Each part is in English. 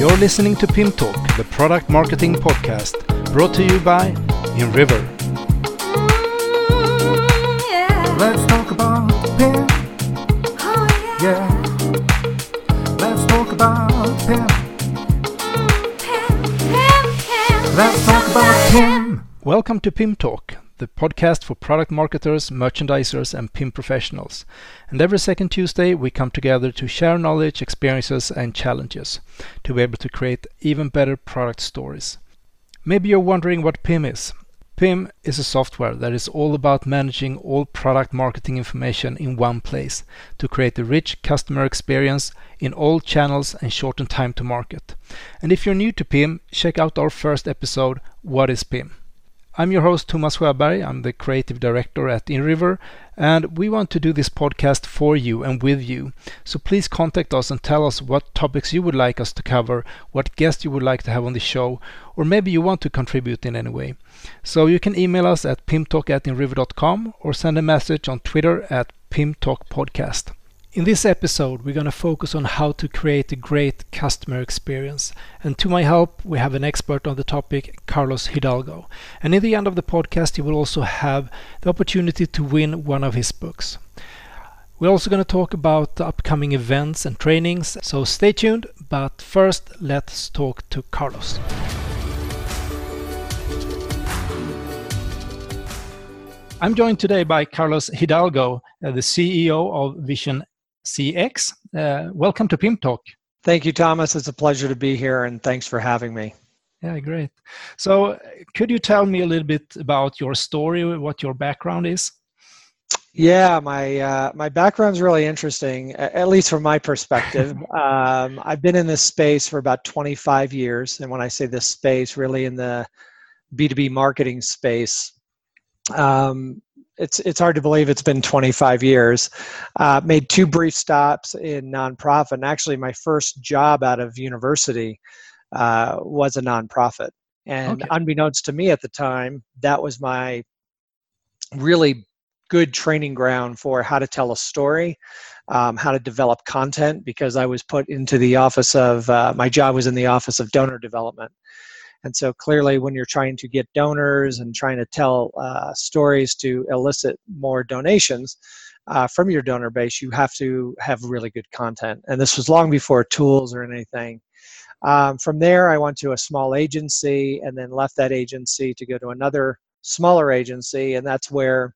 You're listening to PIM Talk, the product marketing podcast, brought to you by InRiver. Let's talk about PIM. Yeah. Let's talk about PIM. Let's talk about PIM. Welcome to PIM Talk, the podcast for product marketers, merchandisers, and PIM professionals. And every second Tuesday, we come together to share knowledge, experiences, and challenges to be able to create even better product stories. Maybe you're wondering what PIM is. PIM is a software that is all about managing all product marketing information in one place to create a rich customer experience in all channels and shorten time to market. And if you're new to PIM, check out our first episode, What is PIM? I'm your host, Thomas Sjöberg. I'm the creative director at InRiver, and we want to do this podcast for you and with you. So please contact us and tell us what topics you would like us to cover, what guests you would like to have on the show, or maybe you want to contribute in any way. So you can email us at pimtalk at inriver.com or send a message on Twitter at pimtalkpodcast. In this episode, we're going to focus on how to create a great customer experience. And to my help, we have an expert on the topic, Carlos Hidalgo. And in the end of the podcast, you will also have the opportunity to win one of his books. We're also going to talk about the upcoming events and trainings, so stay tuned. But first, let's talk to Carlos. I'm joined today by Carlos Hidalgo, uh, the CEO of Visum CX. Uh, welcome to PIM Talk. Thank you, Thomas. It's a pleasure to be here, and thanks for having me. Yeah, great. So, could you tell me a little bit about your story, what your background is? Yeah, my uh, my background's really interesting, at least from my perspective. um, I've been in this space for about 25 years, and when I say this space, really in the B2B marketing space. Um, it's it's hard to believe it's been 25 years. Uh, made two brief stops in nonprofit. And actually, my first job out of university uh, was a nonprofit. And Okay. unbeknownst to me at the time, that was my really good training ground for how to tell a story, um, how to develop content, because I was put into the office of uh, my job was in the office of donor development. And so clearly, when you're trying to get donors and trying to tell uh, stories to elicit more donations uh, from your donor base, you have to have really good content. And this was long before tools or anything. Um, from there, I went to a small agency and then left that agency to go to another smaller agency. And that's where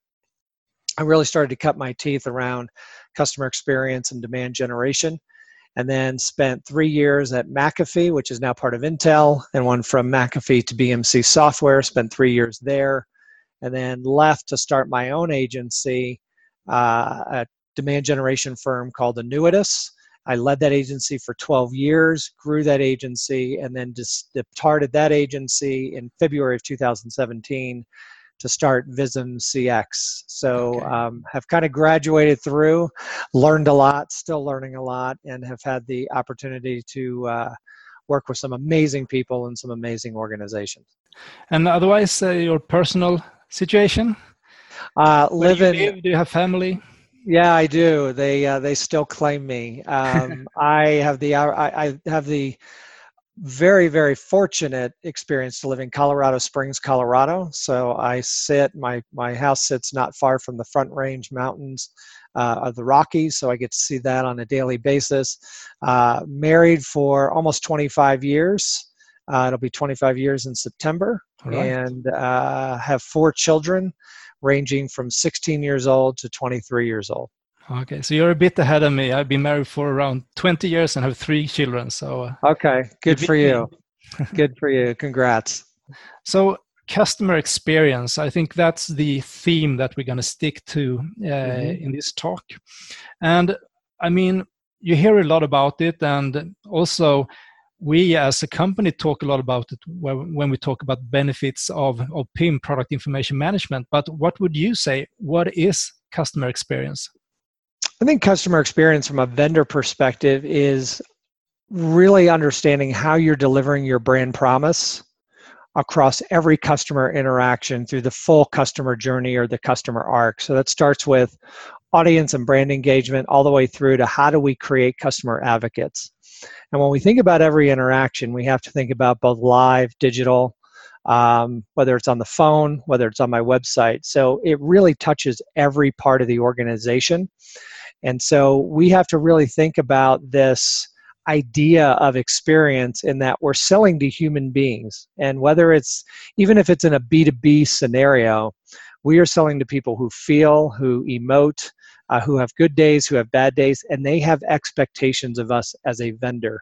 I really started to cut my teeth around customer experience and demand generation and then spent three years at McAfee, which is now part of Intel, and one from McAfee to BMC Software, spent three years there, and then left to start my own agency, uh, a demand generation firm called Annuitas. I led that agency for 12 years, grew that agency, and then just departed that agency in February of 2017 to start Visum CX. So Okay. um, have kind of graduated through, learned a lot, still learning a lot, and have had the opportunity to uh, work with some amazing people and some amazing organizations. And otherwise, uh, your personal situation? Uh, do live you in, live? Do you have family? yeah, I do. They uh, they still claim me. Um, I have the I, I have the very very fortunate experience to live in Colorado Springs, Colorado. So I sit my my house sits not far from the Front Range Mountains uh, of the Rockies, so I get to see that on a daily basis. Uh, married for almost 25 years. Uh, it'll be 25 years in September, right. and uh, have four children, ranging from 16 years old to 23 years old. Okay, so you're a bit ahead of me. I've been married for around 20 years and have three children. So, uh, Okay, good for you. good for you. Congrats. so customer experience. I think that's the theme that we're going to stick to uh, Mhm. in this talk. And I mean, you hear a lot about it, and also we as a company talk a lot about it when when we talk about benefits of, of PIM product information management. But what would you say? What is customer experience? I think customer experience from a vendor perspective is really understanding how you're delivering your brand promise across every customer interaction through the full customer journey or the customer arc. So that starts with audience and brand engagement all the way through to how do we create customer advocates. And when we think about every interaction, we have to think about both live, digital, um, whether it's on the phone, whether it's on my website. So it really touches every part of the organization. And so we have to really think about this idea of experience in that we're selling to human beings. And whether it's, even if it's in a B2B scenario, we are selling to people who feel, who emote, uh, who have good days, who have bad days, and they have expectations of us as a vendor.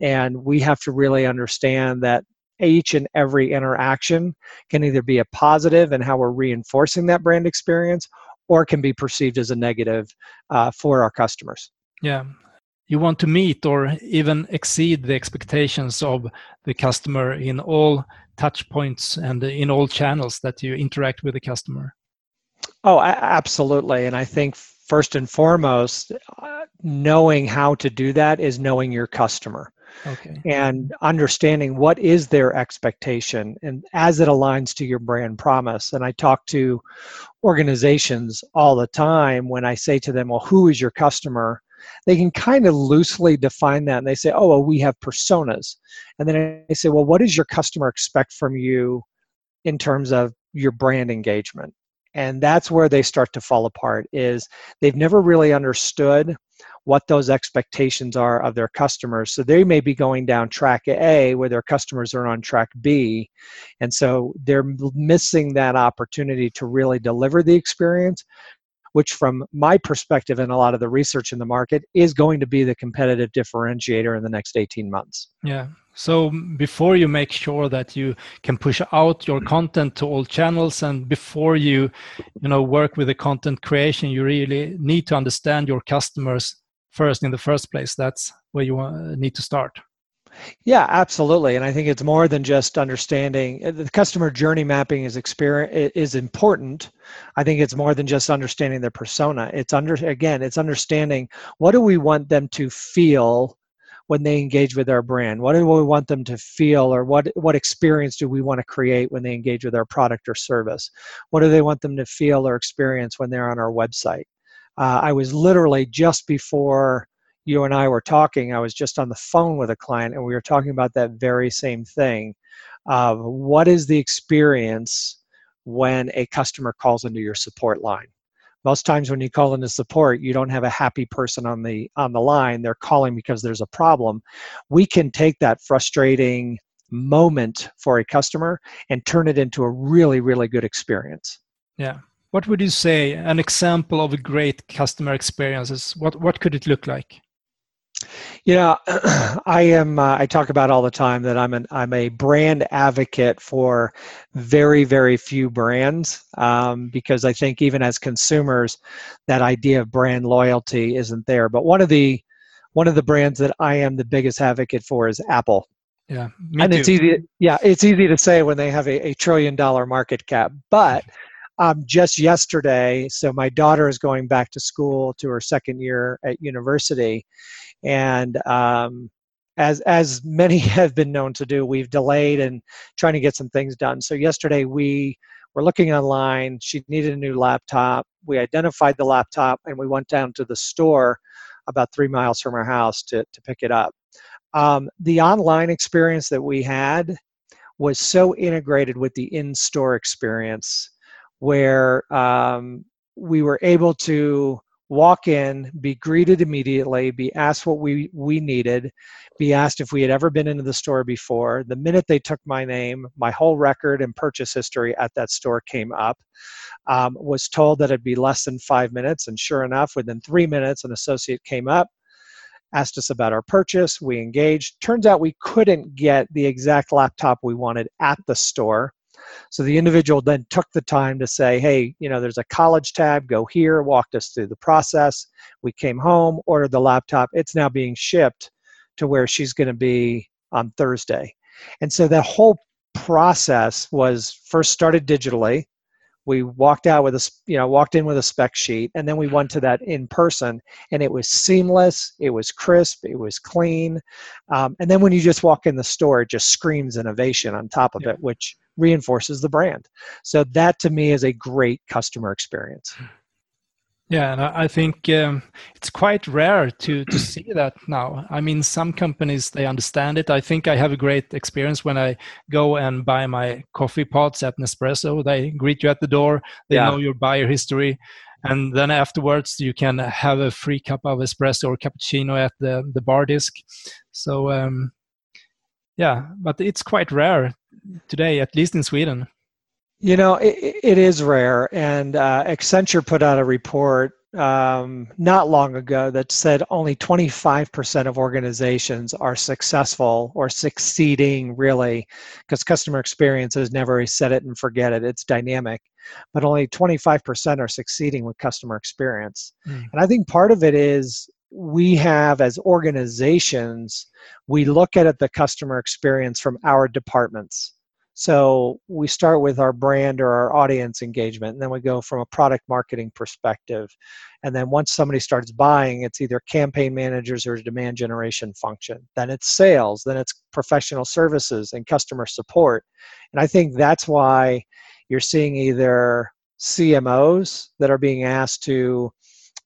And we have to really understand that each and every interaction can either be a and how we're reinforcing that brand experience or can be perceived as a negative uh, for our customers. Yeah. You want to meet or even exceed the expectations of the customer in all touch points and in all channels that you interact with the customer. Oh, absolutely. And I think first and foremost, uh, knowing how to do that is knowing your customer. Okay. And understanding what is their expectation and as it aligns to your brand promise. And I talk to organizations all the time when I say to them, Well, who is your customer? They can kind of loosely define that and they say, Oh, well, we have personas. And then I say, Well, what does your customer expect from you in terms of your brand engagement? and that's where they start to fall apart is they've never really understood what those expectations are of their customers. So they may be going down track a where their customers are on track b. And so they're missing that opportunity to really deliver the experience which from my perspective and a lot of the research in the market is going to be the competitive differentiator in the next 18 months. Yeah so before you make sure that you can push out your content to all channels and before you you know work with the content creation you really need to understand your customers first in the first place. That's where you need to start. Yeah absolutely. And i think it's more than just understanding uh, the customer journey mapping is experience is important. I think it's more than just understanding their persona. It's under again it's understanding what do we want them to feel when they engage with our brand? What do we want them to feel, or what what experience do we want to create when they engage with our product or service? What do they want them to feel or experience when they're on our website? Uh, I was literally just before you and I were talking, I was just on the phone with a client, and we were talking about that very same thing. Of what is the experience when a customer calls into your support line? Most times when you call into support you don't have a happy person on the on the line. They're calling because there's a problem. We can take that frustrating moment for a customer and turn it into a really really good experience. Yeah. What would you say an example of a great customer experience is? What what could it look like you know, I am. Uh, I talk about all the time that I'm an I'm a brand advocate for very very few brands um, because I think even as consumers, that idea of brand loyalty isn't there. But one of the one of the brands that I am the biggest advocate for is Apple. Yeah, and too. it's easy. Yeah, it's easy to say when they have a, a trillion dollar market cap, but um, just yesterday, so my daughter is going back to school to her second year at university, and um, as as many have been known to do, we've delayed and trying to get some things done. So yesterday we were looking online. She needed a new laptop. We identified the laptop and we went down to the store about three miles from our house to to pick it up. Um, the online experience that we had was so integrated with the in-store experience where um, we were able to walk in, be greeted immediately, be asked what we, we needed, be asked if we had ever been into the store before. The minute they took my name, my whole record and purchase history at that store came up. Um, was told that it'd be less than five minutes, and sure enough, within three minutes, an associate came up, asked us about our purchase. We engaged. Turns out we couldn't get the exact laptop we wanted at the store. So the individual then took the time to say, hey, you know, there's a college tab, go here, walked us through the process. We came home, ordered the laptop. It's now being shipped to where she's going to be on Thursday. And so that whole process was first started digitally. We walked out with a, you know, walked in with a spec sheet, and then we went to that in person, and it was seamless. It was crisp. It was clean. Um, and then when you just walk in the store, it just screams innovation on top of yeah. it, which reinforces the brand. So that to me is a great customer experience. Yeah, and I think um, it's quite rare to to see that now. I mean, some companies they understand it. I think I have a great experience when I go and buy my coffee pots at Nespresso. They greet you at the door. They yeah. know your buyer history, and then afterwards you can have a free cup of espresso or cappuccino at the the bar disc. So um, yeah, but it's quite rare today, at least in Sweden. You know, it, it is rare, and uh, Accenture put out a report um, not long ago that said only 25% of organizations are successful or succeeding really because customer experience is never a set it and forget it it's dynamic but only 25% are succeeding with customer experience mm. and i think part of it is we have as organizations we look at the customer experience from our departments so we start with our brand or our audience engagement, and then we go from a product marketing perspective. And then once somebody starts buying, it's either campaign managers or demand generation function. Then it's sales, then it's professional services and customer support. And I think that's why you're seeing either CMOs that are being asked to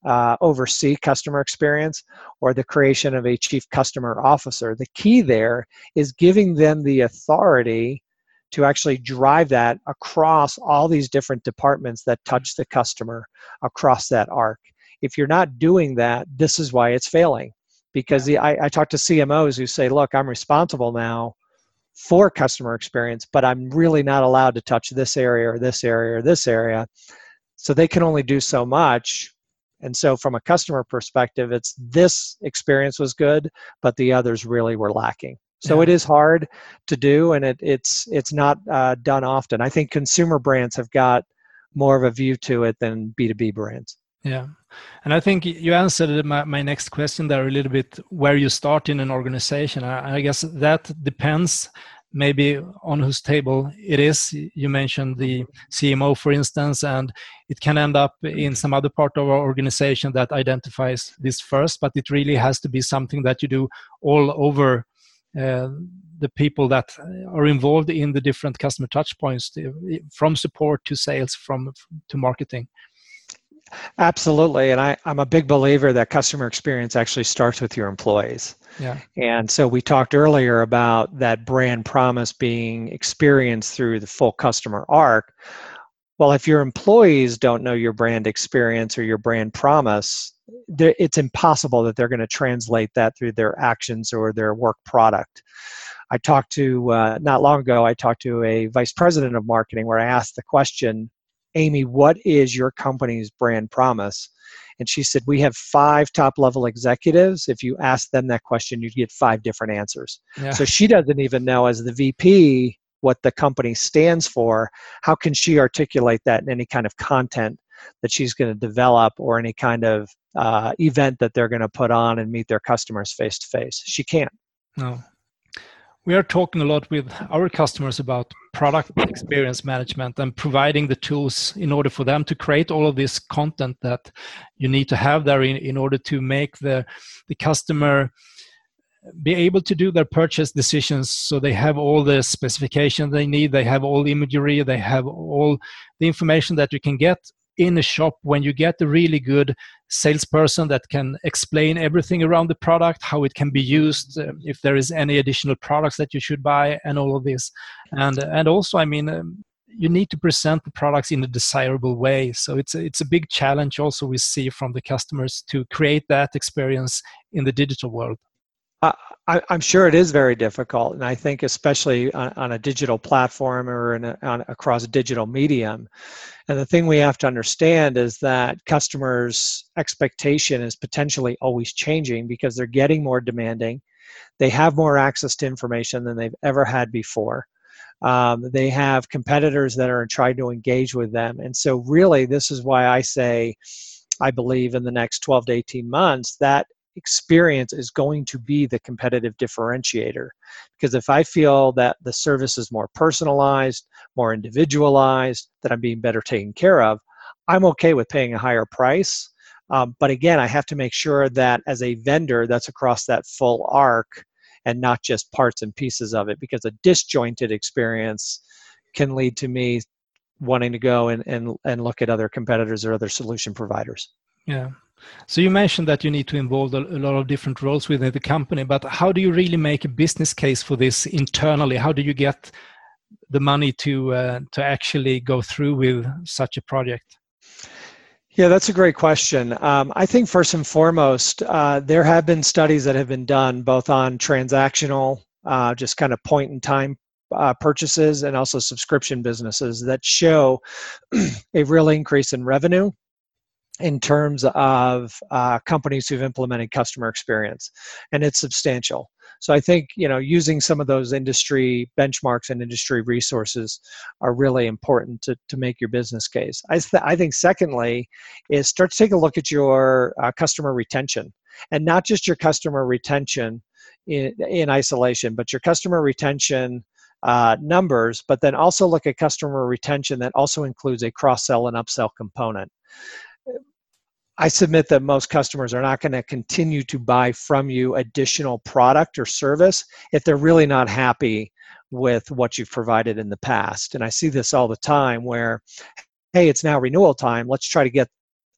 uh, oversee customer experience or the creation of a chief customer officer. The key there is giving them the authority to actually drive that across all these different departments that touch the customer across that arc. If you're not doing that, this is why it's failing. Because the, I, I talk to CMOs who say, look, I'm responsible now for customer experience, but I'm really not allowed to touch this area or this area or this area. So they can only do so much. And so, from a customer perspective, it's this experience was good, but the others really were lacking. So yeah. it is hard to do, and it, it's it's not uh, done often. I think consumer brands have got more of a view to it than B two B brands. Yeah, and I think you answered my, my next question there a little bit. Where you start in an organization, I, I guess that depends maybe on whose table it is. You mentioned the CMO, for instance, and it can end up in some other part of our organization that identifies this first, but it really has to be something that you do all over uh, the people that are involved in the different customer touch points from support to sales from to marketing absolutely and I, i'm a big believer that customer experience actually starts with your employees. Yeah. And so we talked earlier about that brand promise being experienced through the full customer arc. Well if your employees don't know your brand experience or your brand promise it's impossible that they're going to translate that through their actions or their work product. I talked to, uh, not long ago, I talked to a vice president of marketing where I asked the question, Amy, what is your company's brand promise? And she said, We have five top level executives. If you ask them that question, you'd get five different answers. Yeah. So she doesn't even know, as the VP, what the company stands for. How can she articulate that in any kind of content that she's going to develop or any kind of uh, event that they're going to put on and meet their customers face to face. She can't. No. We are talking a lot with our customers about product experience management and providing the tools in order for them to create all of this content that you need to have there in, in order to make the, the customer be able to do their purchase decisions. So they have all the specification they need they have all the imagery they have all the information that you can get in a shop when you get a really good salesperson that can explain everything around the product how it can be used uh, if there is any additional products that you should buy and all of this. And and also i mean um, you need to present the products in a desirable way. So it's a, it's a big challenge also we see from the customers to create that experience in the digital world I, am sure it is very difficult, and I think especially on, on a digital platform or a, on, across a digital medium. And the thing we have to understand is that customers' expectation is potentially always changing because they're getting more demanding. They have more access to information than they've ever had before. Um, they have competitors that are trying to engage with them, and so really, this is why I say. I believe in the next 12 to 18 months that experience is going to be the competitive differentiator. Because if I feel that the service is more personalized, more individualized, that I'm being better taken care of, I'm okay with paying a higher price. Um, but again, I have to make sure that as a vendor, that's across that full arc and not just parts and pieces of it, because a disjointed experience can lead to me wanting to go and, and, and look at other competitors or other solution providers. Yeah. So you mentioned that you need to involve a, lot of different roles within the company, but how do you really make a business case for this internally? How do you get the money to uh, to actually go through with such a project? Yeah, that's a great question. Um, I think first and foremost, uh, there have been studies that have been done both on transactional, uh, just kind of point in time uh, purchases, and also subscription businesses that show a real increase in revenue in terms of uh, companies who've implemented customer experience, and it's substantial. So I think you know using some of those industry benchmarks and industry resources are really important to, to make your business case. I, th- I think secondly is start to take a look at your uh, customer retention and not just your customer retention in, in isolation, but your customer retention uh, numbers, but then also look at customer retention that also includes a cross sell and upsell component. I submit that most customers are not going to continue to buy from you additional product or service if they're really not happy with what you've provided in the past. And I see this all the time where, hey, it's now renewal time. Let's try to get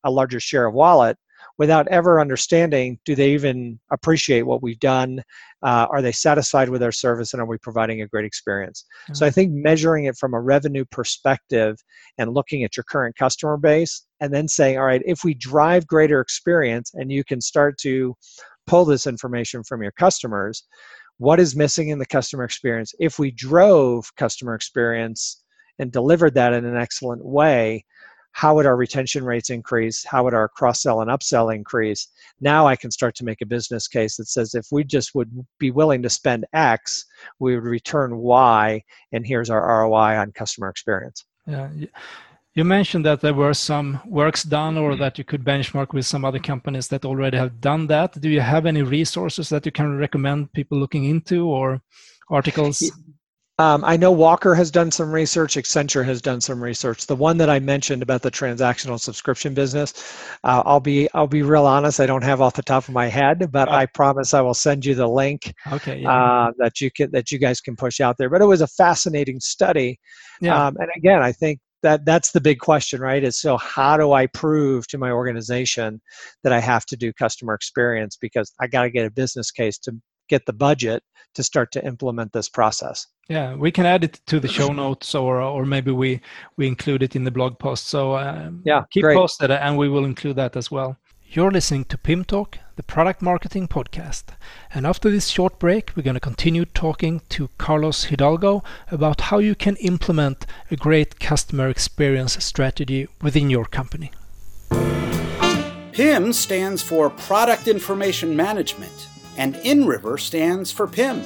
a larger share of wallet without ever understanding do they even appreciate what we've done? Uh, are they satisfied with our service and are we providing a great experience? Mm-hmm. so i think measuring it from a revenue perspective and looking at your current customer base and then saying all right if we drive greater experience and you can start to pull this information from your customers what is missing in the customer experience? If we drove customer experience and delivered that in an excellent way how would our retention rates increase? How would our cross sell and upsell increase? Now I can start to make a business case that says if we just would be willing to spend X, we would return Y, and here's our ROI on customer experience. Yeah. You mentioned that there were some works done or mm-hmm. that you could benchmark with some other companies that already have done that. Do you have any resources that you can recommend people looking into or articles? Um, I know Walker has done some research. Accenture has done some research. The one that I mentioned about the transactional subscription business, uh, I'll be I'll be real honest. I don't have off the top of my head, but oh. I promise I will send you the link. Okay. Yeah. Uh, that you can that you guys can push out there. But it was a fascinating study. Yeah. Um, and again, I think that that's the big question, right? Is so how do I prove to my organization that I have to do customer experience because I got to get a business case to get the budget to start to implement this process. Yeah, we can add it to the show notes, or or maybe we we include it in the blog post. So um, yeah, keep great. posted, and we will include that as well. You're listening to PIM Talk, the product marketing podcast. And after this short break, we're going to continue talking to Carlos Hidalgo about how you can implement a great customer experience strategy within your company. PIM stands for Product Information Management and InRiver stands for PIM.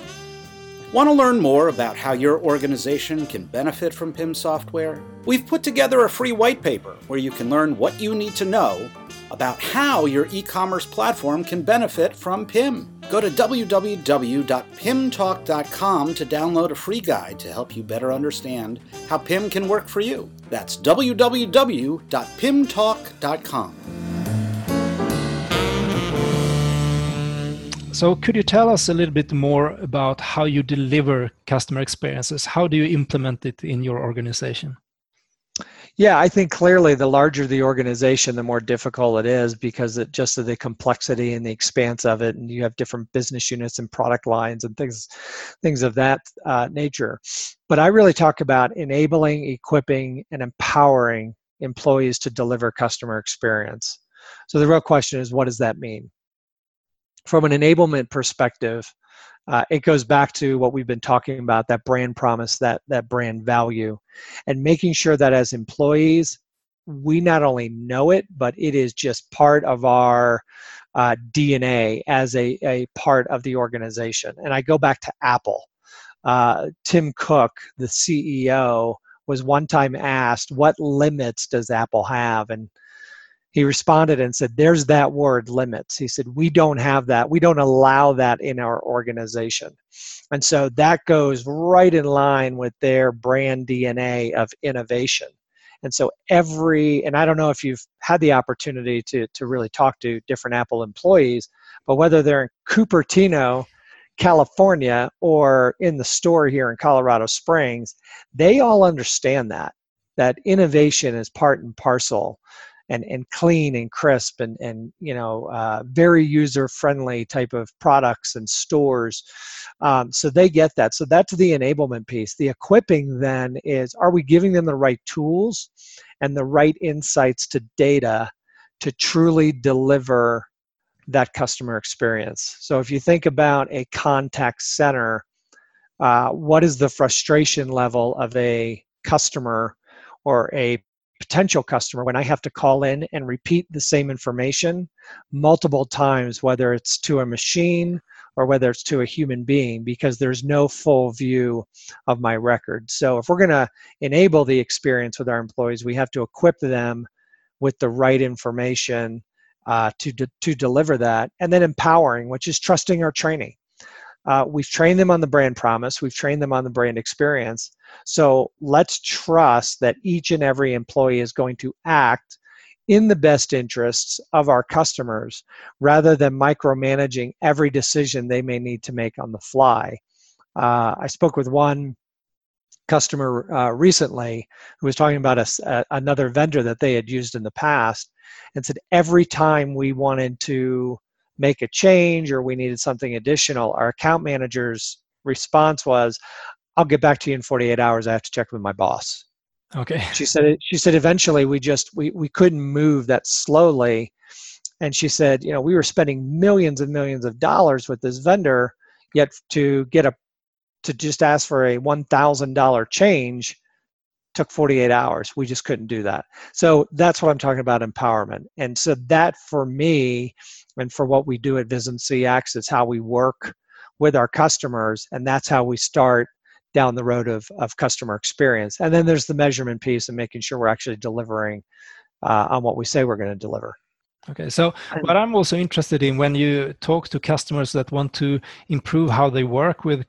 Want to learn more about how your organization can benefit from PIM software? We've put together a free white paper where you can learn what you need to know about how your e commerce platform can benefit from PIM. Go to www.pimtalk.com to download a free guide to help you better understand how PIM can work for you. That's www.pimtalk.com. So, could you tell us a little bit more about how you deliver customer experiences? How do you implement it in your organization? Yeah, I think clearly the larger the organization, the more difficult it is because it just of the complexity and the expanse of it, and you have different business units and product lines and things, things of that uh, nature. But I really talk about enabling, equipping, and empowering employees to deliver customer experience. So the real question is, what does that mean? From an enablement perspective, uh, it goes back to what we've been talking about that brand promise, that, that brand value, and making sure that as employees, we not only know it, but it is just part of our uh, DNA as a, a part of the organization. And I go back to Apple. Uh, Tim Cook, the CEO, was one time asked, What limits does Apple have? And he responded and said, There's that word limits. He said, We don't have that. We don't allow that in our organization. And so that goes right in line with their brand DNA of innovation. And so every, and I don't know if you've had the opportunity to, to really talk to different Apple employees, but whether they're in Cupertino, California, or in the store here in Colorado Springs, they all understand that, that innovation is part and parcel and and clean and crisp and and you know uh, very user friendly type of products and stores um, so they get that. So that's the enablement piece. The equipping then is are we giving them the right tools and the right insights to data to truly deliver that customer experience? So if you think about a contact center uh, what is the frustration level of a customer or a potential customer when I have to call in and repeat the same information multiple times, whether it's to a machine or whether it's to a human being, because there's no full view of my record. So, if we're going to enable the experience with our employees, we have to equip them with the right information uh, to, de- to deliver that, and then empowering, which is trusting our training. Uh, we've trained them on the brand promise, we've trained them on the brand experience. So let's trust that each and every employee is going to act in the best interests of our customers rather than micromanaging every decision they may need to make on the fly. Uh, I spoke with one customer uh, recently who was talking about a, a, another vendor that they had used in the past and said every time we wanted to make a change or we needed something additional, our account manager's response was, I'll get back to you in 48 hours. I have to check with my boss. Okay. She said she said eventually we just we, we couldn't move that slowly. And she said, you know, we were spending millions and millions of dollars with this vendor, yet to get a to just ask for a one thousand dollar change took 48 hours. We just couldn't do that. So that's what I'm talking about empowerment. And so that for me and for what we do at Visum CX is how we work with our customers and that's how we start down the road of, of customer experience. And then there's the measurement piece and making sure we're actually delivering uh, on what we say we're going to deliver. Okay, so what I'm also interested in when you talk to customers that want to improve how they work with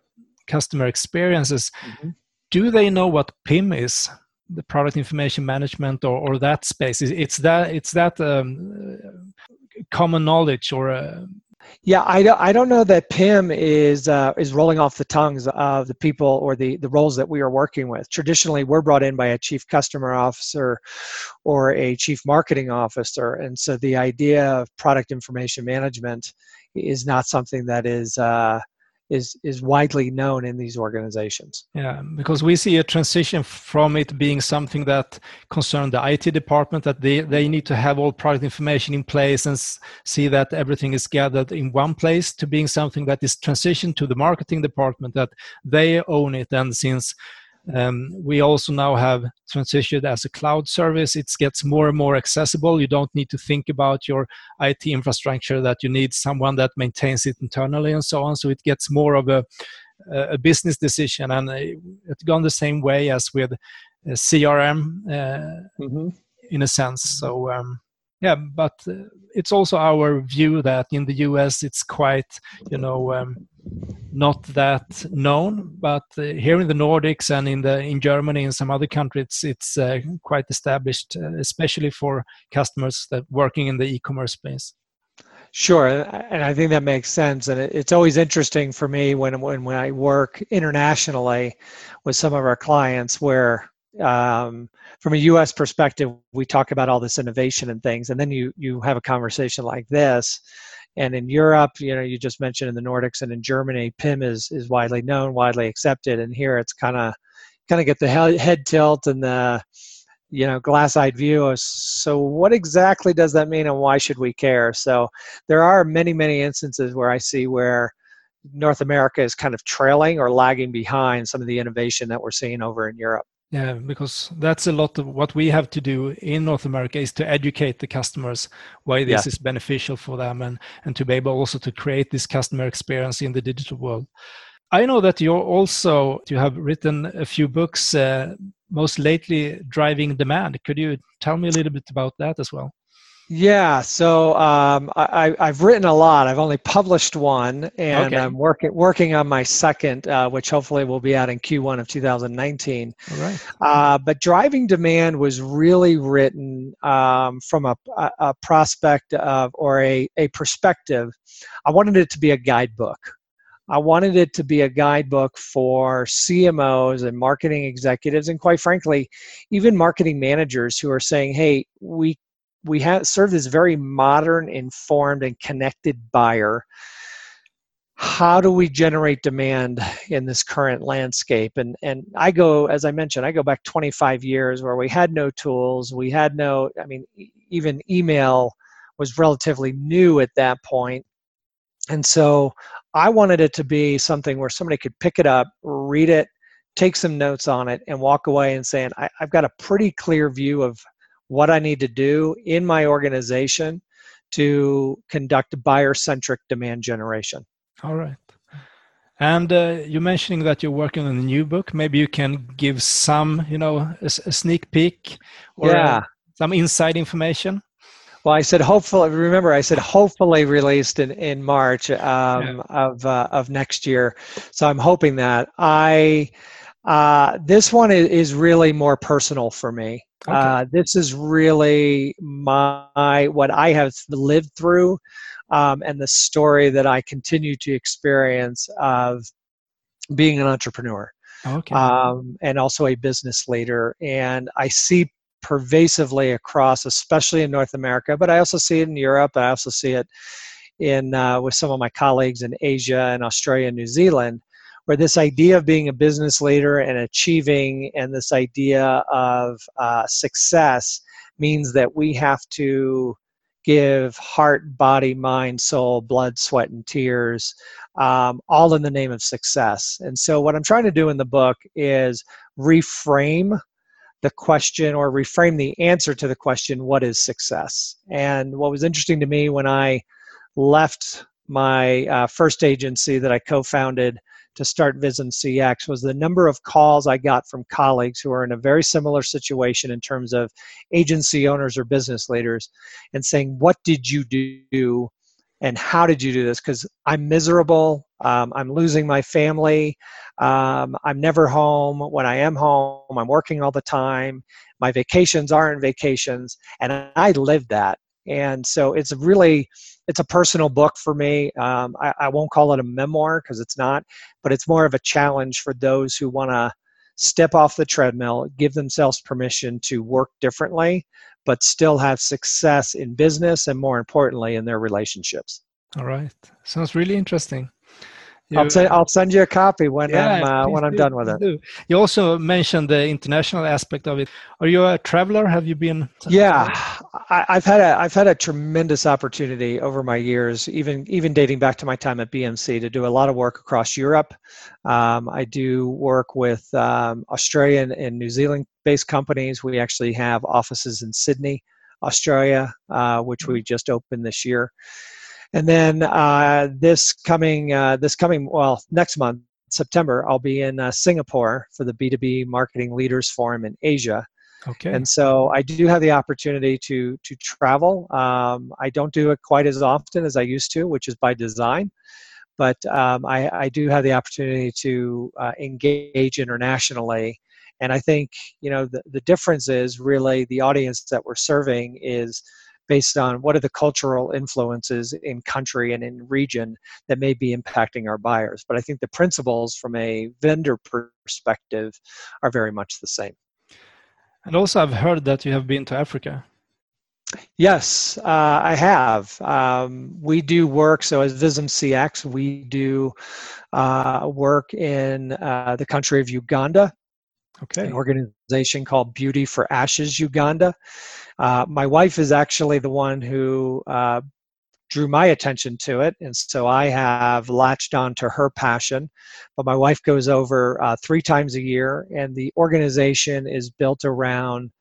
customer experiences, mm-hmm. Do they know what PIM is? the product information management or, or that space it's that it's that um, common knowledge or uh, yeah, I don't, I don't know that PIM is uh, is rolling off the tongues of the people or the, the roles that we are working with. Traditionally, we're brought in by a chief customer officer or a chief marketing officer, and so the idea of product information management is not something that is uh, is is widely known in these organizations. Yeah, because we see a transition from it being something that concerned the IT department that they they need to have all product information in place and see that everything is gathered in one place to being something that is transitioned to the marketing department that they own it and since um, we also now have transitioned as a cloud service. It gets more and more accessible. You don't need to think about your IT infrastructure, that you need someone that maintains it internally and so on. So it gets more of a, a business decision. And it's gone the same way as with CRM uh, mm-hmm. in a sense. So, um, yeah, but uh, it's also our view that in the US it's quite, you know, um, not that known, but uh, here in the Nordics and in the in Germany and some other countries, it's, uh, quite established, especially for customers that working in the e-commerce space. Sure, and I think that makes sense. And it's always interesting for me when when, when I work internationally with some of our clients, where um, from a U.S. perspective, we talk about all this innovation and things, and then you you have a conversation like this, and in Europe, you know, you just mentioned in the Nordics and in Germany, PIM is is widely known, widely accepted, and here it's kind of kind of get the head tilt and the you know glass-eyed view of so what exactly does that mean and why should we care so there are many many instances where i see where north america is kind of trailing or lagging behind some of the innovation that we're seeing over in europe yeah, because that's a lot of what we have to do in North America is to educate the customers why this yeah. is beneficial for them and, and to be able also to create this customer experience in the digital world. I know that you're also you have written a few books, uh, most lately driving demand. Could you tell me a little bit about that as well? Yeah, so um, I, have written a lot. I've only published one, and okay. I'm working working on my second, uh, which hopefully will be out in Q1 of 2019. All right. Uh, but driving demand was really written um, from a, a, a, prospect of or a, a perspective. I wanted it to be a guidebook. I wanted it to be a guidebook for CMOs and marketing executives, and quite frankly, even marketing managers who are saying, "Hey, we we have serve this very modern, informed, and connected buyer. How do we generate demand in this current landscape? And and I go, as I mentioned, I go back 25 years where we had no tools, we had no, I mean, even email was relatively new at that point. And so I wanted it to be something where somebody could pick it up, read it, take some notes on it, and walk away and saying, I, have got a pretty clear view of what I need to do in my organization to conduct buyer centric demand generation. All right. And uh, you're mentioning that you're working on a new book. Maybe you can give some, you know, a, a sneak peek or yeah. some inside information. Well, I said hopefully. Remember, I said hopefully released in in March um, yeah. of uh, of next year. So I'm hoping that I uh, this one is, is, really more personal for me. Okay. Uh, this is really my what I have lived through, um, and the story that I continue to experience of being an entrepreneur. Okay. Um, and also a business leader. And I see pervasively across, especially in North America, but I also see it in Europe. I also see it in uh, with some of my colleagues in Asia and Australia and New Zealand, where this idea of being a business leader and achieving, and this idea of uh, success means that we have to give heart, body, mind, soul, blood, sweat, and tears, um, all in the name of success. And so, what I'm trying to do in the book is reframe the question or reframe the answer to the question, what is success? And what was interesting to me when I left my uh, first agency that I co founded to start Visum CX was the number of calls I got from colleagues who are in a very similar situation in terms of agency owners or business leaders and saying, What did you do and how did you do this? Because I'm miserable. Um, I'm losing my family. Um, I'm never home. When I am home, I'm working all the time. My vacations aren't vacations, and I live that. And so it's really it's a personal book for me. Um, I, I won't call it a memoir because it's not, but it's more of a challenge for those who want to step off the treadmill, give themselves permission to work differently, but still have success in business and more importantly in their relationships. All right. Sounds really interesting. You, I'll, say, I'll send you a copy when yeah, I'm uh, when I'm do, done with it. Do. You also mentioned the international aspect of it. Are you a traveler? Have you been? Yeah, I, have had a I've had a tremendous opportunity over my years, even even dating back to my time at BMC, to do a lot of work across Europe. Um, I do work with um, Australian and New Zealand based companies. We actually have offices in Sydney, Australia, uh, which we just opened this year. And then uh, this coming uh, this coming well next month September I'll be in uh, Singapore for the B2B Marketing Leaders Forum in Asia. Okay. And so I do have the opportunity to to travel. Um, I don't do it quite as often as I used to, which is by design. But um, I, I, do have the opportunity to uh, engage internationally. And I think you know the, the difference is really the audience that we're serving is based on what are the cultural influences in country and in region that may be impacting our buyers. But I think the principles from a vendor perspective are very much the same. And also, I've heard that you have been to Africa. Yes, uh, I have. Um, we do work, so as Visum CX, we do uh, work in uh, the country of Uganda. Okay. An organization called Beauty for Ashes Uganda. Uh, my wife is actually the one who uh, drew my attention to it, and so I have latched on to her passion. But my wife goes over uh, three times a year, and the organization is built around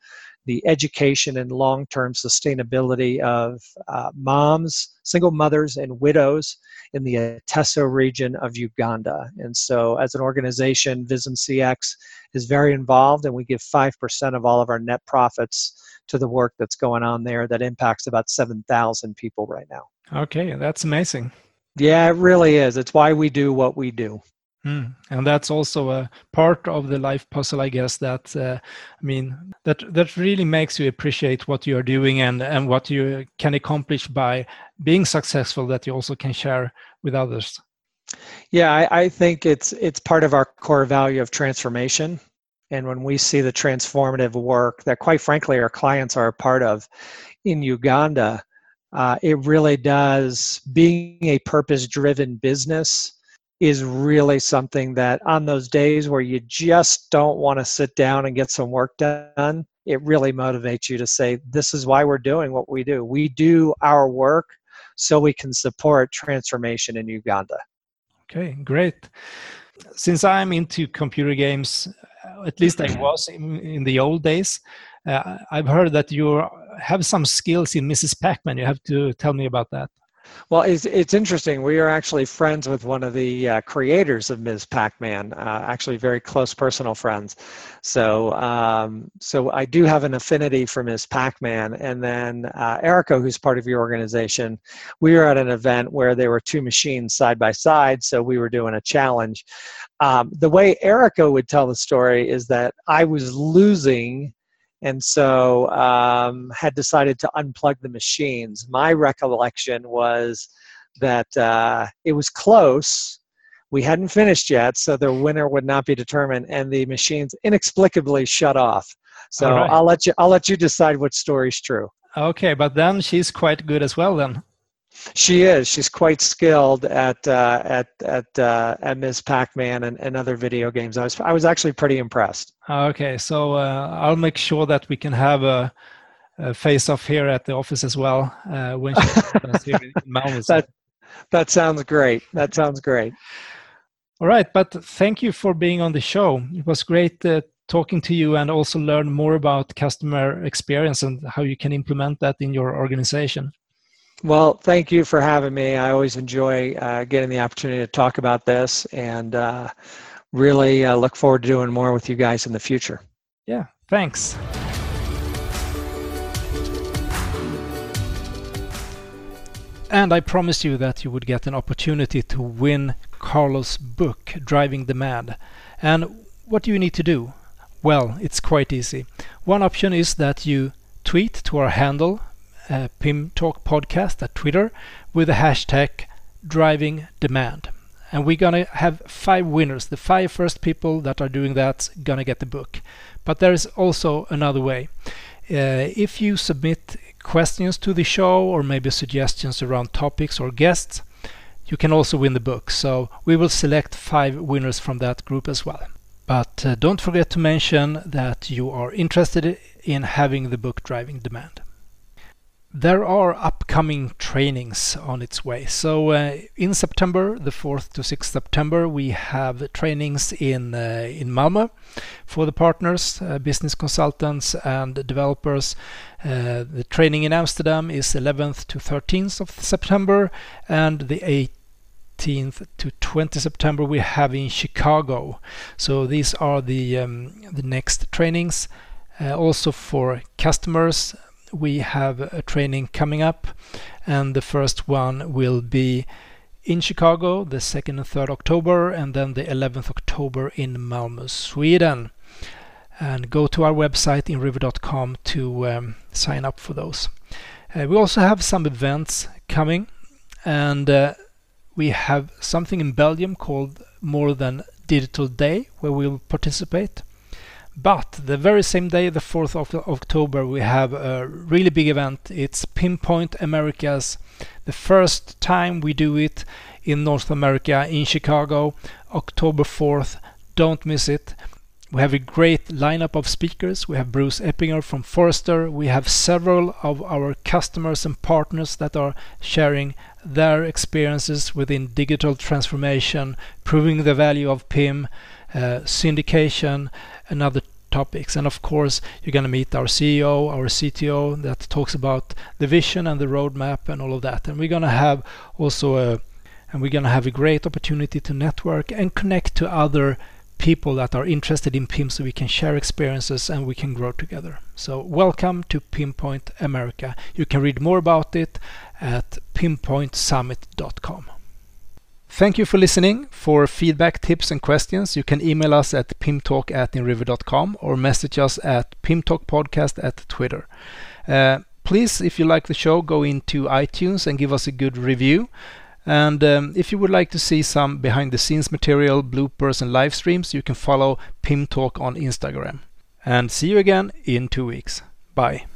the education and long term sustainability of uh, moms, single mothers, and widows in the Ateso region of Uganda. And so, as an organization, Visum CX is very involved, and we give 5% of all of our net profits to the work that's going on there that impacts about 7,000 people right now. Okay, that's amazing. Yeah, it really is. It's why we do what we do. Mm. And that's also a part of the life puzzle, I guess. That uh, I mean, that that really makes you appreciate what you are doing and and what you can accomplish by being successful. That you also can share with others. Yeah, I, I think it's it's part of our core value of transformation. And when we see the transformative work that, quite frankly, our clients are a part of, in Uganda, uh, it really does, being a purpose driven business is really something that on those days where you just don't want to sit down and get some work done, it really motivates you to say, This is why we're doing what we do. We do our work so we can support transformation in Uganda. Okay, great. Since I'm into computer games, at least I was in, in the old days, uh, I've heard that you have some skills in Mrs. Pac-Man. You have to tell me about that. Well, it's, it's interesting. We are actually friends with one of the uh, creators of Ms. Pac-Man. Uh, actually, very close personal friends. So, um, so I do have an affinity for Ms. Pac-Man. And then uh, Erica, who's part of your organization, we were at an event where there were two machines side by side. So we were doing a challenge. Um, the way Erica would tell the story is that I was losing and so um, had decided to unplug the machines. My recollection was that uh, it was close. We hadn't finished yet, so the winner would not be determined, and the machines inexplicably shut off. So right. I'll let you. I'll let you decide which story's true. Okay, but then she's quite good as well. Then she is. She's quite skilled at uh, at at uh, at Ms. Pac-Man and, and other video games. I was I was actually pretty impressed. Okay, so uh, I'll make sure that we can have a, a face-off here at the office as well uh, when she's here in Malmö. That that sounds great. That sounds great. All right, but thank you for being on the show. It was great uh, talking to you and also learn more about customer experience and how you can implement that in your organization. Well, thank you for having me. I always enjoy uh, getting the opportunity to talk about this and uh, really uh, look forward to doing more with you guys in the future. Yeah, thanks. And I promised you that you would get an opportunity to win Carlos' book, Driving Demand. And what do you need to do? Well, it's quite easy. One option is that you tweet to our handle uh, PIM Talk podcast at Twitter with the hashtag driving demand. And we're gonna have five winners. The five first people that are doing that gonna get the book. But there is also another way. Uh, if you submit questions to the show or maybe suggestions around topics or guests, you can also win the book. So we will select five winners from that group as well. But uh, don't forget to mention that you are interested in having the book Driving Demand. There are upcoming trainings on its way. So uh, in September, the 4th to 6th September, we have trainings in uh, in Malmö for the partners, uh, business consultants, and developers. Uh, the training in Amsterdam is 11th to 13th of September, and the 18th to 20 September we have in Chicago. So these are the um, the next trainings. Uh, also for customers we have a training coming up, and the first one will be in Chicago, the 2nd and 3rd October, and then the 11th October in Malmö, Sweden. And go to our website inriver.com to um, sign up for those. Uh, we also have some events coming, and uh, we have something in Belgium called More Than Digital Day, where we'll participate. But the very same day, the 4th of October, we have a really big event. It's Pinpoint Americas. The first time we do it in North America, in Chicago, October 4th. Don't miss it. We have a great lineup of speakers. We have Bruce Eppinger from Forrester. We have several of our customers and partners that are sharing their experiences within digital transformation, proving the value of PIM, uh, syndication, and other topics. And of course, you're going to meet our CEO, our CTO that talks about the vision and the roadmap and all of that. And we're going to have also a and we're going to have a great opportunity to network and connect to other people that are interested in PIM so we can share experiences and we can grow together. So welcome to Pinpoint America. You can read more about it at pinpointsummit.com. Thank you for listening. For feedback, tips, and questions, you can email us at pimtalk at inriver.com or message us at pimtalkpodcast at Twitter. Uh, please, if you like the show, go into iTunes and give us a good review. And um, if you would like to see some behind the scenes material, bloopers, and live streams, you can follow PimTalk on Instagram. And see you again in two weeks. Bye.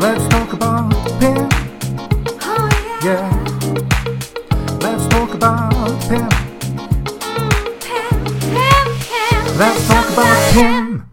Let's talk about Pim. Oh, Yeah. Let's talk about Pim. Pim, mm, Pim, Pim. Let's talk about Pim.